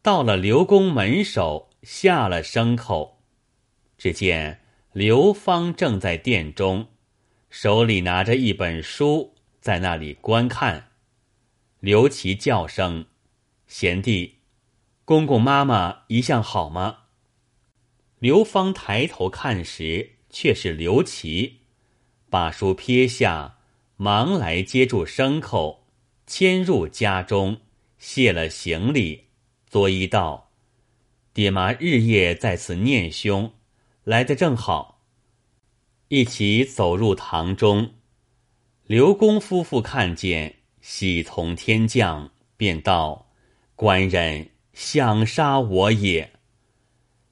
到了刘公门首，下了牲口，只见刘芳正在殿中，手里拿着一本书，在那里观看。刘琦叫声：“贤弟，公公妈妈一向好吗？”刘芳抬头看时，却是刘琦，把书撇下，忙来接住牲口，牵入家中，卸了行李，作揖道：“爹妈日夜在此念兄，来的正好。”一起走入堂中，刘公夫妇看见，喜从天降，便道：“官人想杀我也。”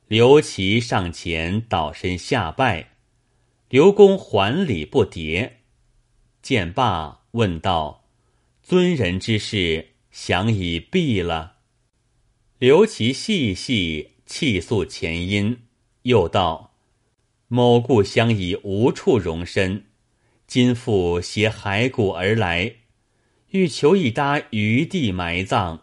刘琦上前倒身下拜，刘公还礼不迭。见罢，问道：“尊人之事，想已毕了？”刘琦细细泣诉前因，又道：“某故乡已无处容身，今复携骸骨而来，欲求一搭余地埋葬，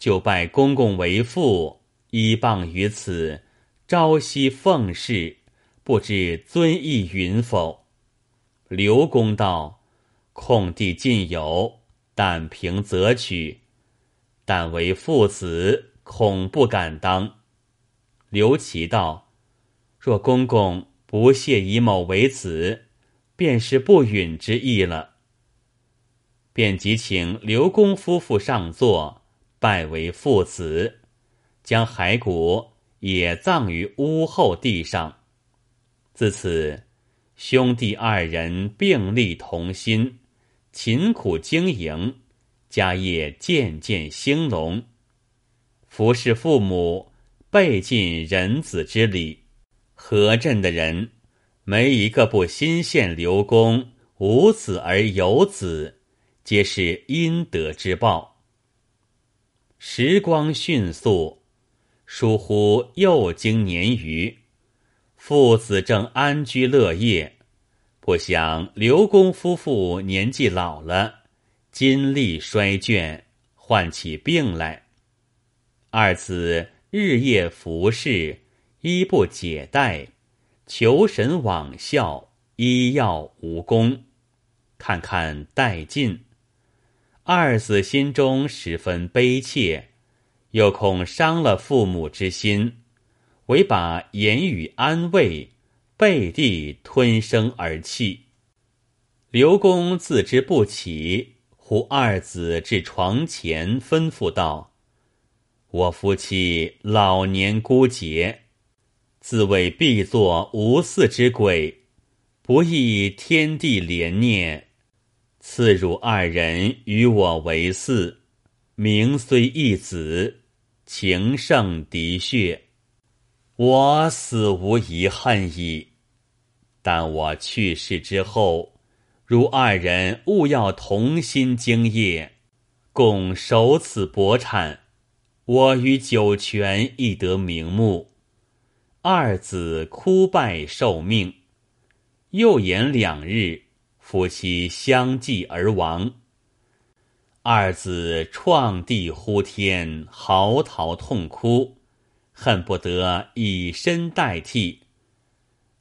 就拜公公为父，依傍于此。”朝夕奉侍，不知尊意允否？刘公道：“空地尽有，但凭择取。但为父子，恐不敢当。”刘琦道：“若公公不屑以某为子，便是不允之意了。”便即请刘公夫妇上座，拜为父子，将骸骨。也葬于屋后地上。自此，兄弟二人并力同心，勤苦经营，家业渐渐兴隆。服侍父母，备尽人子之礼。河镇的人，没一个不心羡刘公无子而有子，皆是阴德之报。时光迅速。疏忽又经年余，父子正安居乐业，不想刘公夫妇年纪老了，筋力衰倦，患起病来。二子日夜服侍，衣不解带，求神往效，医药无功，看看殆尽。二子心中十分悲切。又恐伤了父母之心，唯把言语安慰，背地吞声而泣。刘公自知不起，呼二子至床前，吩咐道：“我夫妻老年孤竭，自谓必作无嗣之鬼，不亦天地怜念，赐汝二人与我为嗣，名虽一子。”情胜敌血，我死无遗恨矣。但我去世之后，如二人务要同心经业，共守此薄产，我与九泉亦得名目。二子哭拜受命，又延两日，夫妻相继而亡。二子创地呼天，嚎啕痛哭，恨不得以身代替。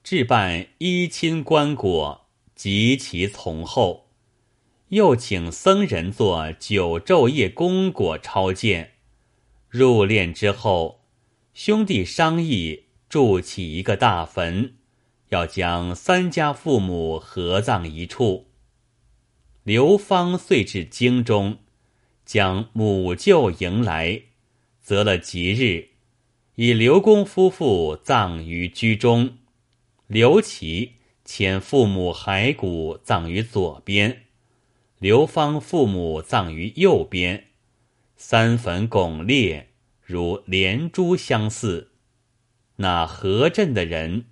置办衣亲棺椁，极其从厚。又请僧人做九昼夜功果超荐。入殓之后，兄弟商议筑起一个大坟，要将三家父母合葬一处。刘芳遂至京中，将母舅迎来，择了吉日，以刘公夫妇葬于居中，刘琦遣父母骸骨葬于左边，刘芳父母葬于右边，三坟拱列，如连珠相似。那何镇的人，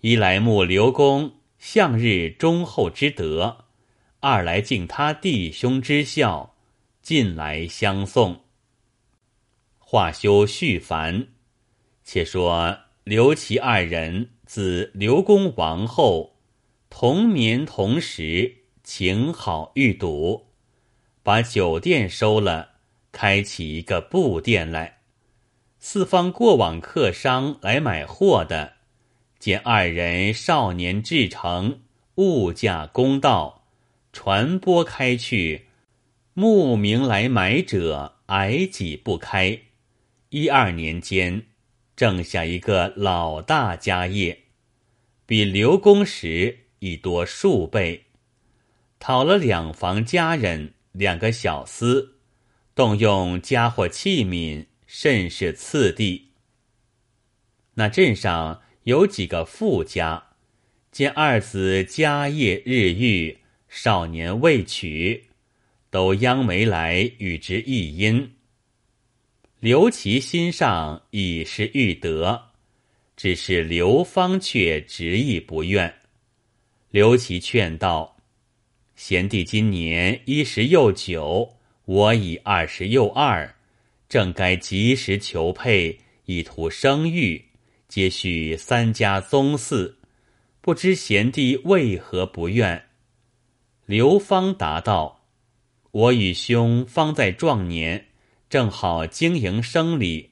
一来慕刘公向日忠厚之德。二来敬他弟兄之孝，近来相送。话休续繁，且说刘琦二人自刘公亡后，同眠同食，情好欲笃，把酒店收了，开起一个布店来，四方过往客商来买货的，见二人少年至诚，物价公道，传播开去，慕名来买者矮挤不开。一二年间，挣下一个老大家业，比刘公时已多数倍。讨了两房家人，两个小厮，动用家伙器皿，甚是次第。那镇上有几个富家，见二子家业日愈，少年未娶，都央媒来与之议姻。刘琦心上已是欲得，只是刘芳却执意不愿。刘琦劝道。贤弟今年一十又九，我已二十又二，正该及时求配，以图生育，接续三家宗嗣。不知贤弟为何不愿？刘芳答道：“我与兄方在壮年，正好经营生理，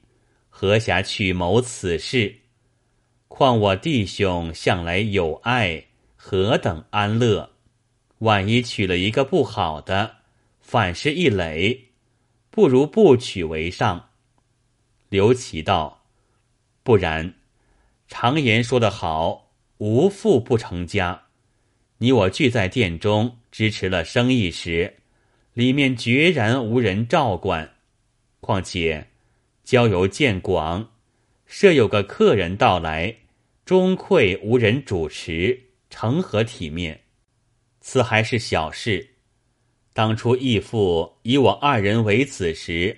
何暇去谋此事？况我弟兄向来有爱，何等安乐？”万一娶了一个不好的，反是一累，不如不取为上。刘琦道：“不然，常言说得好，无父不成家。你我聚在店中支持了生意时，里面决然无人照管。况且交游渐广，设有个客人到来，终愧无人主持，成何体面？”此还是小事。当初义父以我二人为子时，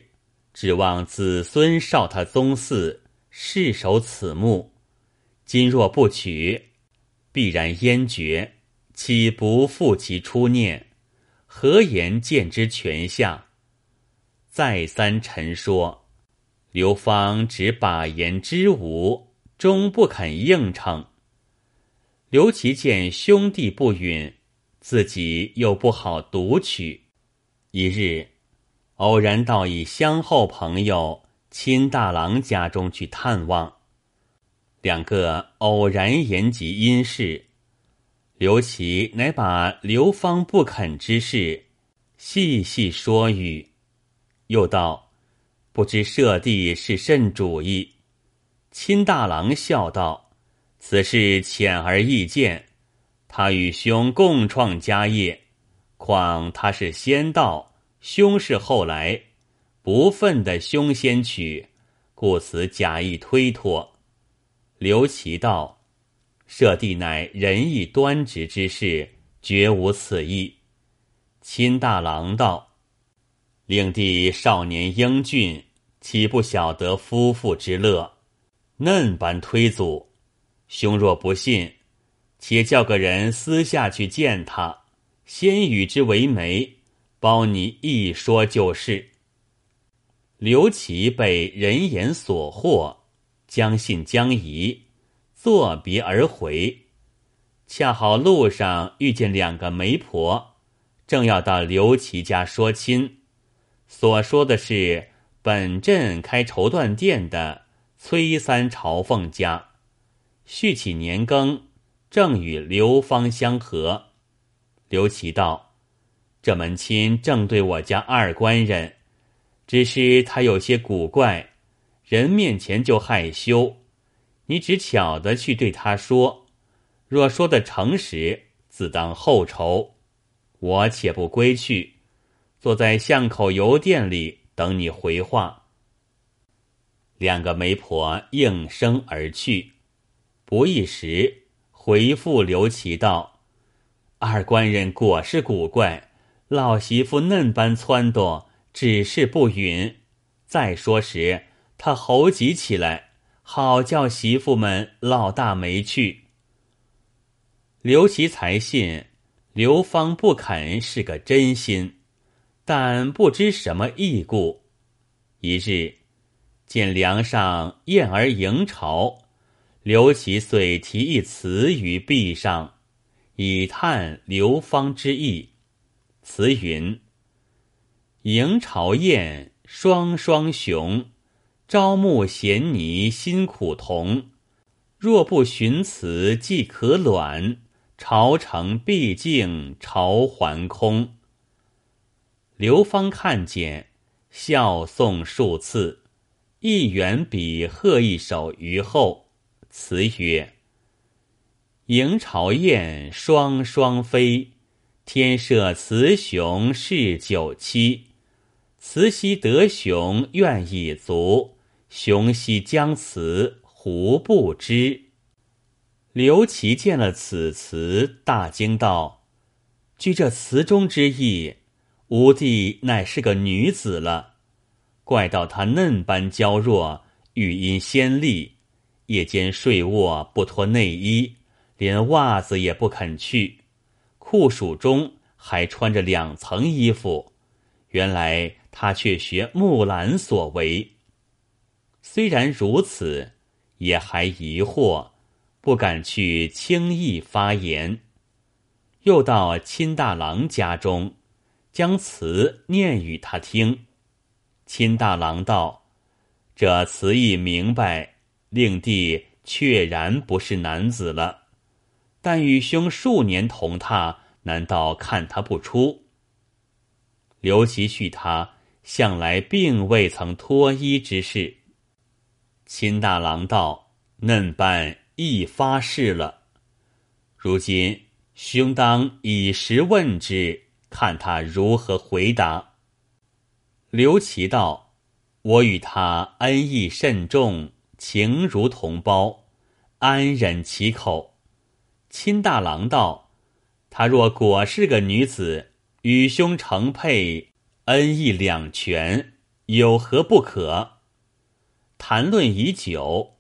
指望子孙少他宗嗣，世守此墓。今若不娶，必然焉绝，岂不负其初念？何言见之全相？再三陈说，刘芳只把言之无，终不肯应承。刘琦见兄弟不允。自己又不好读取，一日偶然到一乡后朋友亲大郎家中去探望，两个偶然言及因事，刘琦乃把刘芳不肯之事细细说与，又道：“不知舍弟是甚主意？”亲大郎笑道：“此事浅而易见。”他与兄共创家业，况他是先到，兄是后来，不忿的兄先娶，故此假意推脱。刘琦道：“舍弟乃仁义端直之士，绝无此意。”亲大郎道：“令弟少年英俊，岂不晓得夫妇之乐？嫩般推阻，兄若不信。”且叫个人私下去见他，先与之为媒，包你一说就是。刘琦被人言所惑，将信将疑，作别而回。恰好路上遇见两个媒婆，正要到刘琦家说亲，所说的是本镇开绸缎店的崔三朝凤家，续起年羹。正与刘芳相合，刘琦道：“这门亲正对我家二官人，只是他有些古怪，人面前就害羞。你只巧的去对他说，若说的诚实，自当后酬。我且不归去，坐在巷口油店里等你回话。”两个媒婆应声而去，不一时。回复刘琦道：“二官人果是古怪，老媳妇嫩般撺掇，只是不允。再说时，他猴急起来，好叫媳妇们老大没去。”刘琦才信刘芳不肯是个真心，但不知什么异故。一日见梁上燕儿迎朝。刘琦遂题一词于壁上，以叹刘芳之意。词云：“迎朝燕，双双雄，朝暮衔泥辛苦同。若不寻此即可卵，朝成毕竟朝还空。刘芳看见，笑诵数次，一远笔贺一首于后，词曰：“迎朝燕双双飞，天设雌雄是九七。雌兮得雄愿已足，雄兮将雌。”胡不知？刘琦见了此词，大惊道：“据这词中之意，吾弟乃是个女子了。怪到她嫩般娇弱，语音鲜丽，夜间睡卧不脱内衣，连袜子也不肯去，酷暑中还穿着两层衣服。原来他却学木兰所为。虽然如此。”也还疑惑，不敢去轻易发言。又到亲大郎家中，将词念与他听。亲大郎道：“这词意明白，令弟确然不是男子了。但与兄数年同榻，难道看他不出？”刘琦续他向来并未曾脱衣之事。秦大郎道：“嫩般亦发誓了，如今兄当以实问之，看他如何回答。”刘琦道：“我与他恩义甚重，情如同胞，安忍其口？”亲大郎道：“他若果是个女子，与兄成配，恩义两全，有何不可？”谈论已久，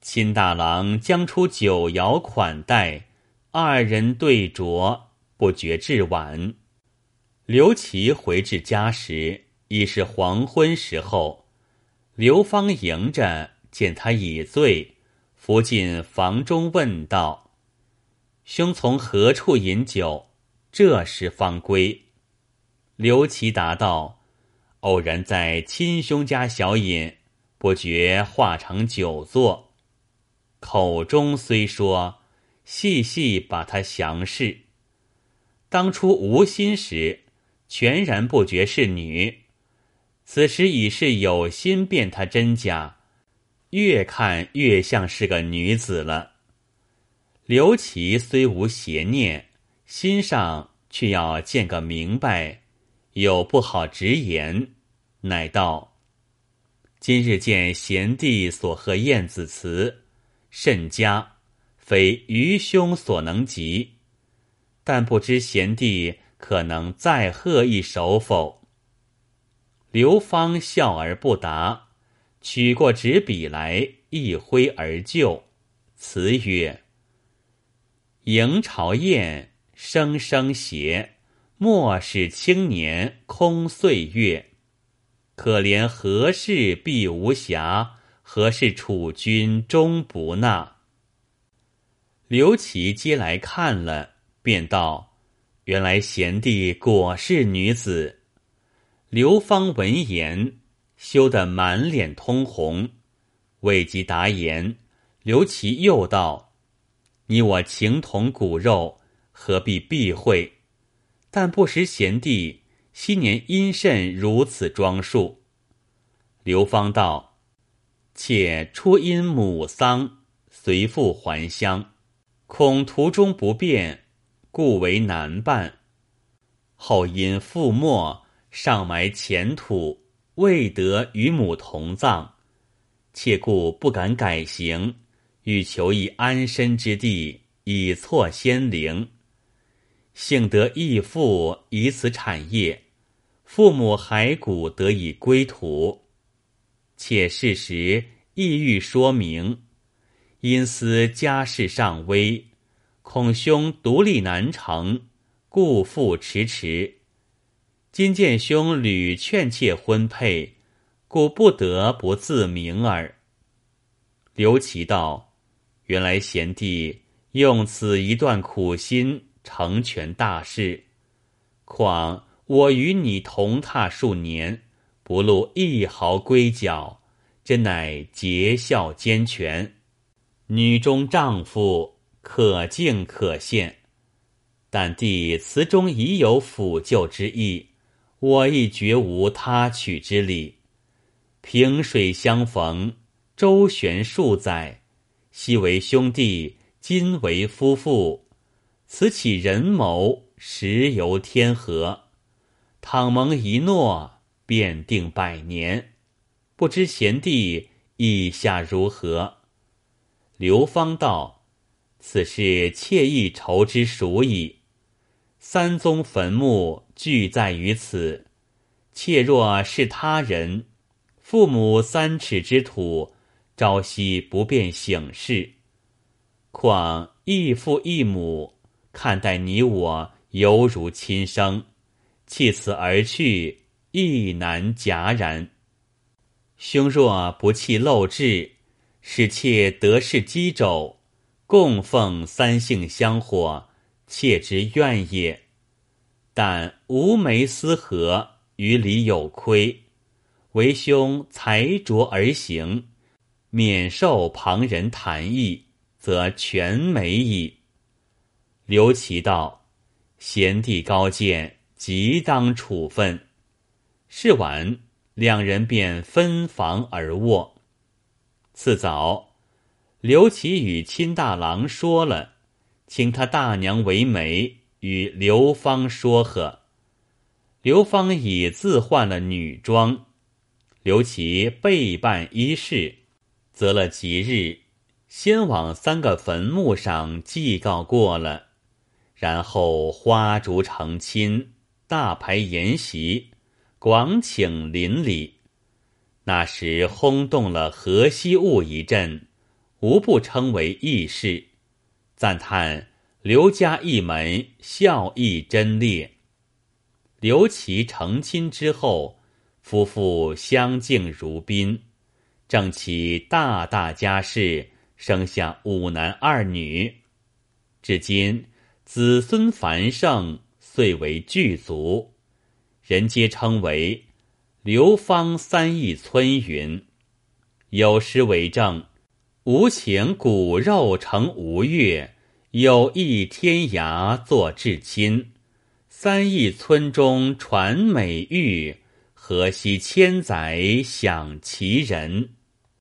亲大郎将出酒肴款待，二人对酌，不觉至晚。刘琦回至家时，已是黄昏时候。刘芳迎着，见他已醉，扶进房中，问道：“兄从何处饮酒？这时方归？”刘琦答道：“偶然在亲兄家小饮。”不觉化成久坐，口中虽说，细细把他详视。当初无心时，全然不觉是女；此时已是有心辨他真假，越看越像是个女子了。刘琦虽无邪念，心上却要见个明白，有不好直言，乃道。今日见贤弟所贺燕子词，甚佳，非愚兄所能及。但不知贤弟可能再贺一首否？刘芳笑而不答，取过纸笔来，一挥而就。词曰：“迎朝宴，声声谐，莫使青年空岁月。”可怜何事必无暇？何事楚君终不纳？刘琦接来看了，便道：“原来贤弟果是女子。”刘芳闻言，羞得满脸通红，未及答言，刘琦又道：“你我情同骨肉，何必避讳？但不识贤弟。”昔年因甚如此装束？刘芳道：“且初因母丧，随父还乡，恐途中不便，故为难办。后因父没，上埋前土，未得与母同葬，妾故不敢改行，欲求一安身之地，以错先灵。幸得义父以此产业。”父母骸骨得以归土，且事实意欲说明，因思家事尚微，恐兄独立难成，故复迟迟。今见兄屡劝妾婚配，故不得不自明耳。刘琦道：“原来贤弟用此一段苦心成全大事，况。”我与你同榻数年，不露一毫龟角，真乃节孝兼全。女中丈夫可敬可羡，但弟词中已有抚救之意，我亦绝无他取之理。萍水相逢，周旋数载，昔为兄弟，今为夫妇，此起人谋，实由天和。倘蒙一诺，便定百年。不知贤弟意下如何？刘芳道：“此事妾意筹之熟矣。三宗坟墓俱在于此，妾若是他人，父母三尺之土，朝夕不便省事。况异父异母，看待你我犹如亲生。”弃此而去，亦难戛然。兄若不弃陋质，使妾得势机肘，供奉三姓香火，妾之愿也。但无媒私合，于理有亏，为兄才着而行，免受旁人谈议，则全美矣。刘琦道：“贤弟高见。”即当处分。是晚，两人便分房而卧。次早，刘琦与亲大郎说了，请他大娘为媒，与刘芳说和。刘芳已自换了女装，刘琦备办衣饰，择了吉日，先往三个坟墓上祭告过了，然后花烛成亲。大排筵席，广请邻里。那时轰动了河西务一阵，无不称为义事，赞叹刘家一门孝义真烈。刘琦成亲之后，夫妇相敬如宾，正其大大家室，生下五男二女，至今子孙繁盛。遂为巨族，人皆称为刘芳三义村云。有诗为证：“无情骨肉成吴越，有意天涯作至亲。三义村中传美玉，河西千载享其人。”